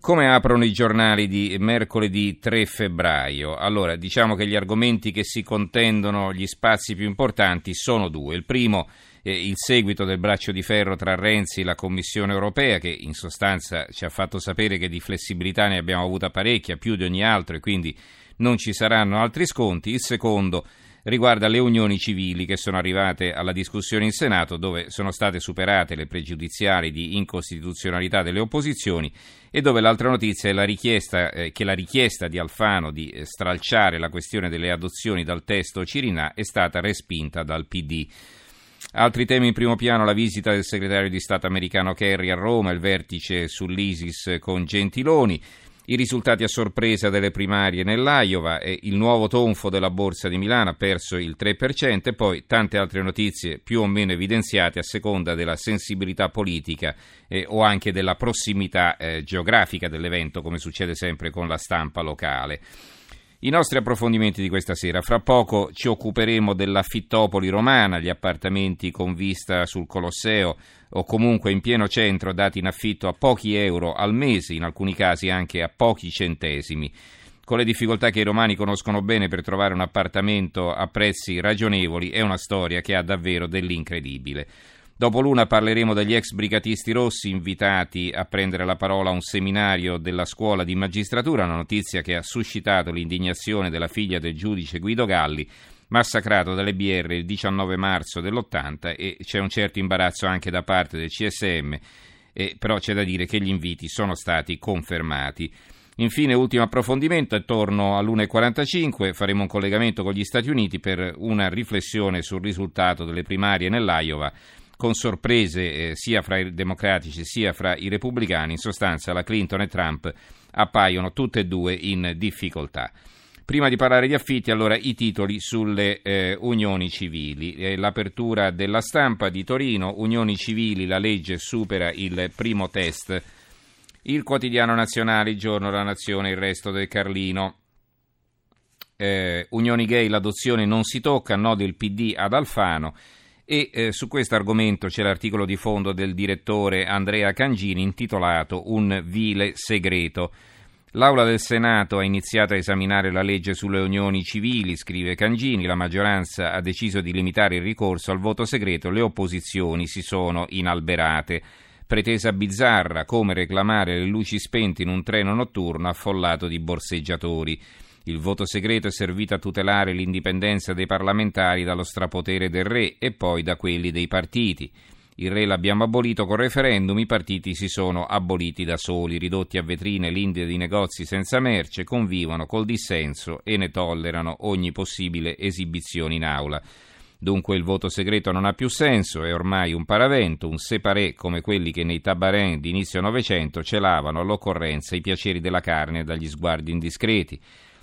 Come aprono i giornali di mercoledì 3 febbraio? Allora, diciamo che gli argomenti che si contendono gli spazi più importanti sono due. Il primo eh, il seguito del braccio di ferro tra Renzi e la Commissione europea, che in sostanza ci ha fatto sapere che di flessibilità ne abbiamo avuta parecchia, più di ogni altro, e quindi non ci saranno altri sconti. Il secondo riguarda le unioni civili che sono arrivate alla discussione in Senato dove sono state superate le pregiudiziali di incostituzionalità delle opposizioni e dove l'altra notizia è la richiesta, eh, che la richiesta di Alfano di eh, stralciare la questione delle adozioni dal testo Cirinà è stata respinta dal PD. Altri temi in primo piano, la visita del segretario di Stato americano Kerry a Roma, il vertice sull'ISIS con Gentiloni, i risultati a sorpresa delle primarie nell'Iowa il nuovo tonfo della borsa di Milano ha perso il 3% e poi tante altre notizie più o meno evidenziate a seconda della sensibilità politica eh, o anche della prossimità eh, geografica dell'evento, come succede sempre con la stampa locale. I nostri approfondimenti di questa sera. Fra poco ci occuperemo dell'affittopoli romana, gli appartamenti con vista sul Colosseo o comunque in pieno centro dati in affitto a pochi euro al mese, in alcuni casi anche a pochi centesimi. Con le difficoltà che i romani conoscono bene per trovare un appartamento a prezzi ragionevoli, è una storia che ha davvero dell'incredibile. Dopo l'una parleremo degli ex brigatisti rossi invitati a prendere la parola a un seminario della scuola di magistratura, una notizia che ha suscitato l'indignazione della figlia del giudice Guido Galli, massacrato dalle BR il 19 marzo dell'80 e c'è un certo imbarazzo anche da parte del CSM, eh, però c'è da dire che gli inviti sono stati confermati. Infine, ultimo approfondimento, attorno all'1.45 faremo un collegamento con gli Stati Uniti per una riflessione sul risultato delle primarie nell'Iowa con sorprese eh, sia fra i democratici sia fra i repubblicani, in sostanza la Clinton e Trump appaiono tutte e due in difficoltà. Prima di parlare di affitti, allora i titoli sulle eh, unioni civili. Eh, l'apertura della stampa di Torino, unioni civili, la legge supera il primo test. Il quotidiano nazionale, il giorno della nazione, il resto del Carlino. Eh, unioni gay, l'adozione non si tocca, no del PD ad Alfano. E eh, su questo argomento c'è l'articolo di fondo del direttore Andrea Cangini intitolato Un vile segreto. L'Aula del Senato ha iniziato a esaminare la legge sulle unioni civili, scrive Cangini, la maggioranza ha deciso di limitare il ricorso al voto segreto, le opposizioni si sono inalberate. Pretesa bizzarra, come reclamare le luci spente in un treno notturno affollato di borseggiatori. Il voto segreto è servito a tutelare l'indipendenza dei parlamentari dallo strapotere del re e poi da quelli dei partiti. Il re l'abbiamo abolito con referendum, i partiti si sono aboliti da soli, ridotti a vetrine l'India di negozi senza merce, convivono col dissenso e ne tollerano ogni possibile esibizione in aula. Dunque il voto segreto non ha più senso, è ormai un paravento, un separé come quelli che nei tabarin di inizio Novecento celavano all'occorrenza i piaceri della carne dagli sguardi indiscreti.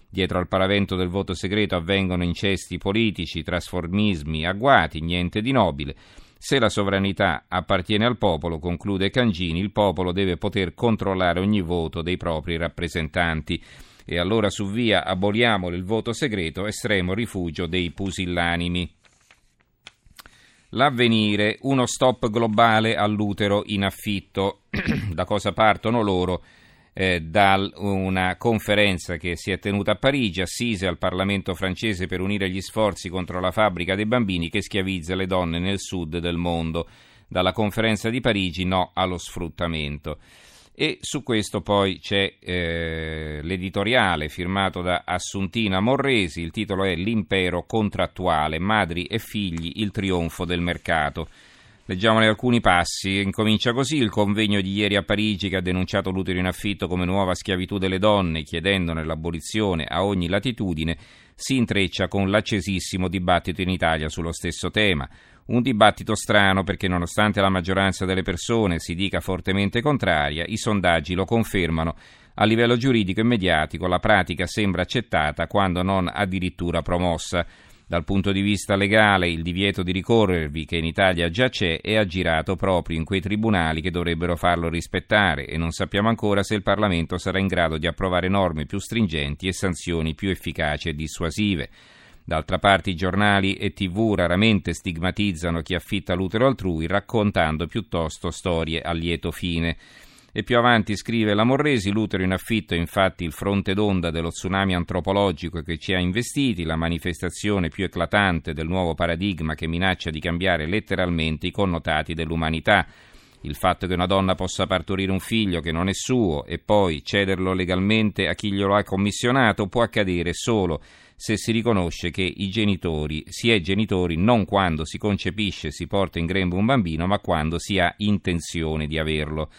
Dietro al paravento del voto segreto avvengono incesti politici, trasformismi agguati, niente di nobile. Se la sovranità appartiene al popolo, conclude Cangini, il popolo deve poter controllare ogni voto dei propri rappresentanti. E allora su via aboliamo il voto segreto, estremo rifugio dei pusillanimi. L'avvenire, uno stop globale all'utero in affitto. da cosa partono loro? Eh, da una conferenza che si è tenuta a Parigi, assise al Parlamento francese per unire gli sforzi contro la fabbrica dei bambini che schiavizza le donne nel sud del mondo. Dalla conferenza di Parigi no allo sfruttamento. E su questo poi c'è eh, l'editoriale firmato da Assuntina Morresi, il titolo è L'impero contrattuale, madri e figli, il trionfo del mercato. Leggiamone alcuni passi. Incomincia così il convegno di ieri a Parigi che ha denunciato l'utero in affitto come nuova schiavitù delle donne, chiedendone l'abolizione a ogni latitudine, si intreccia con l'accesissimo dibattito in Italia sullo stesso tema. Un dibattito strano perché nonostante la maggioranza delle persone si dica fortemente contraria, i sondaggi lo confermano. A livello giuridico e mediatico la pratica sembra accettata quando non addirittura promossa. Dal punto di vista legale il divieto di ricorrervi, che in Italia già c'è, è aggirato proprio in quei tribunali che dovrebbero farlo rispettare e non sappiamo ancora se il Parlamento sarà in grado di approvare norme più stringenti e sanzioni più efficaci e dissuasive. D'altra parte i giornali e tv raramente stigmatizzano chi affitta l'utero altrui, raccontando piuttosto storie a lieto fine. E più avanti scrive la Morresi, l'utero in affitto è infatti il fronte d'onda dello tsunami antropologico che ci ha investiti, la manifestazione più eclatante del nuovo paradigma che minaccia di cambiare letteralmente i connotati dell'umanità. Il fatto che una donna possa partorire un figlio che non è suo e poi cederlo legalmente a chi glielo ha commissionato può accadere solo se si riconosce che i genitori si è genitori non quando si concepisce e si porta in grembo un bambino, ma quando si ha intenzione di averlo.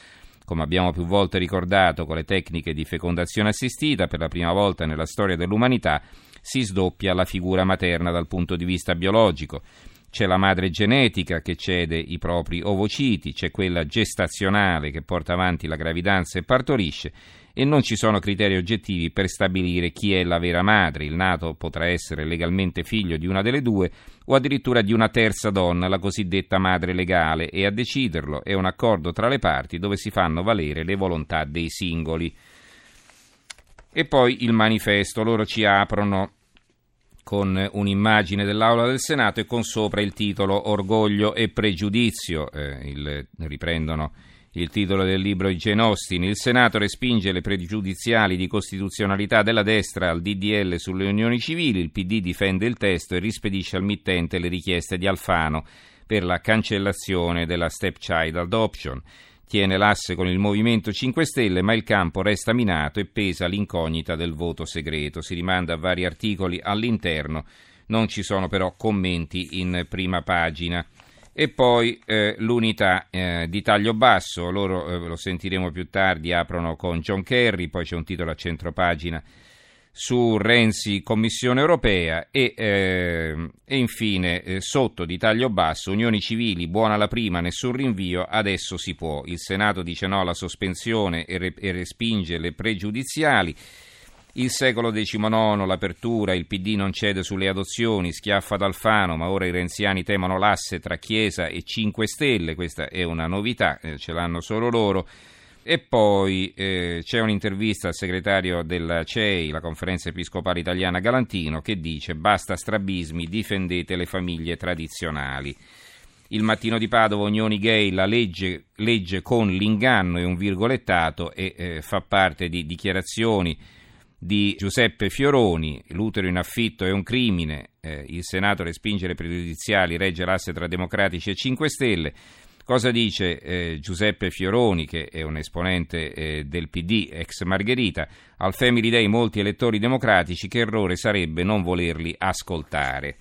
Come abbiamo più volte ricordato, con le tecniche di fecondazione assistita, per la prima volta nella storia dell'umanità si sdoppia la figura materna dal punto di vista biologico. C'è la madre genetica che cede i propri ovociti, c'è quella gestazionale che porta avanti la gravidanza e partorisce e non ci sono criteri oggettivi per stabilire chi è la vera madre. Il nato potrà essere legalmente figlio di una delle due o addirittura di una terza donna, la cosiddetta madre legale, e a deciderlo è un accordo tra le parti dove si fanno valere le volontà dei singoli. E poi il manifesto, loro ci aprono con un'immagine dell'Aula del Senato e con sopra il titolo Orgoglio e pregiudizio, eh, il, riprendono il titolo del libro di Jane Austen, il Senato respinge le pregiudiziali di costituzionalità della destra al DDL sulle unioni civili, il PD difende il testo e rispedisce al mittente le richieste di Alfano per la cancellazione della stepchild adoption. Tiene l'asse con il Movimento 5 Stelle, ma il campo resta minato e pesa l'incognita del voto segreto. Si rimanda a vari articoli all'interno, non ci sono però commenti in prima pagina. E poi eh, l'unità eh, di taglio basso, loro eh, lo sentiremo più tardi, aprono con John Kerry, poi c'è un titolo a centropagina su Renzi, Commissione europea e, eh, e infine eh, sotto di taglio basso, unioni civili, buona la prima, nessun rinvio, adesso si può. Il Senato dice no alla sospensione e, re, e respinge le pregiudiziali. Il secolo XIX, l'apertura, il PD non cede sulle adozioni, schiaffa d'Alfano, ma ora i renziani temono l'asse tra Chiesa e 5 Stelle, questa è una novità, eh, ce l'hanno solo loro. E poi eh, c'è un'intervista al segretario della CEI, la conferenza episcopale italiana Galantino, che dice basta strabismi, difendete le famiglie tradizionali. Il mattino di Padova, Unioni Gay, la legge, legge con l'inganno e un virgolettato e eh, fa parte di dichiarazioni di Giuseppe Fioroni, l'utero in affitto è un crimine, eh, il Senato respinge le pregiudiziali, regge l'asse tra democratici e 5 Stelle. Cosa dice eh, Giuseppe Fioroni, che è un esponente eh, del PD, ex Margherita? Al Family Day molti elettori democratici, che errore sarebbe non volerli ascoltare.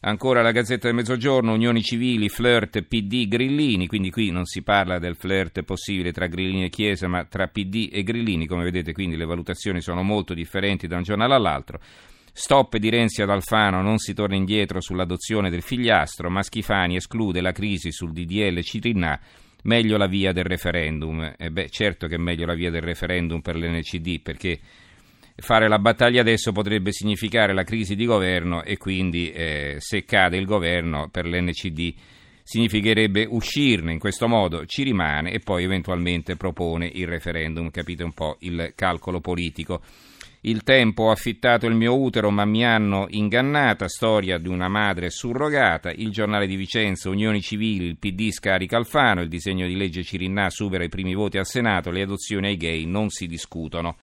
Ancora la Gazzetta del Mezzogiorno, unioni civili, flirt, PD, Grillini, quindi qui non si parla del flirt possibile tra Grillini e Chiesa, ma tra PD e Grillini, come vedete quindi le valutazioni sono molto differenti da un giornale all'altro. Stop di Renzi ad Alfano, non si torna indietro sull'adozione del figliastro, ma Schifani esclude la crisi sul DDL Cirinà, meglio la via del referendum. E beh, certo che è meglio la via del referendum per l'NCD, perché fare la battaglia adesso potrebbe significare la crisi di governo e quindi eh, se cade il governo per l'NCD significherebbe uscirne in questo modo ci rimane e poi eventualmente propone il referendum capite un po' il calcolo politico. Il tempo ho affittato il mio utero ma mi hanno ingannata storia di una madre surrogata. Il giornale di Vicenza unioni civili il PD scarica Alfano il disegno di legge Cirinnà supera i primi voti al Senato le adozioni ai gay non si discutono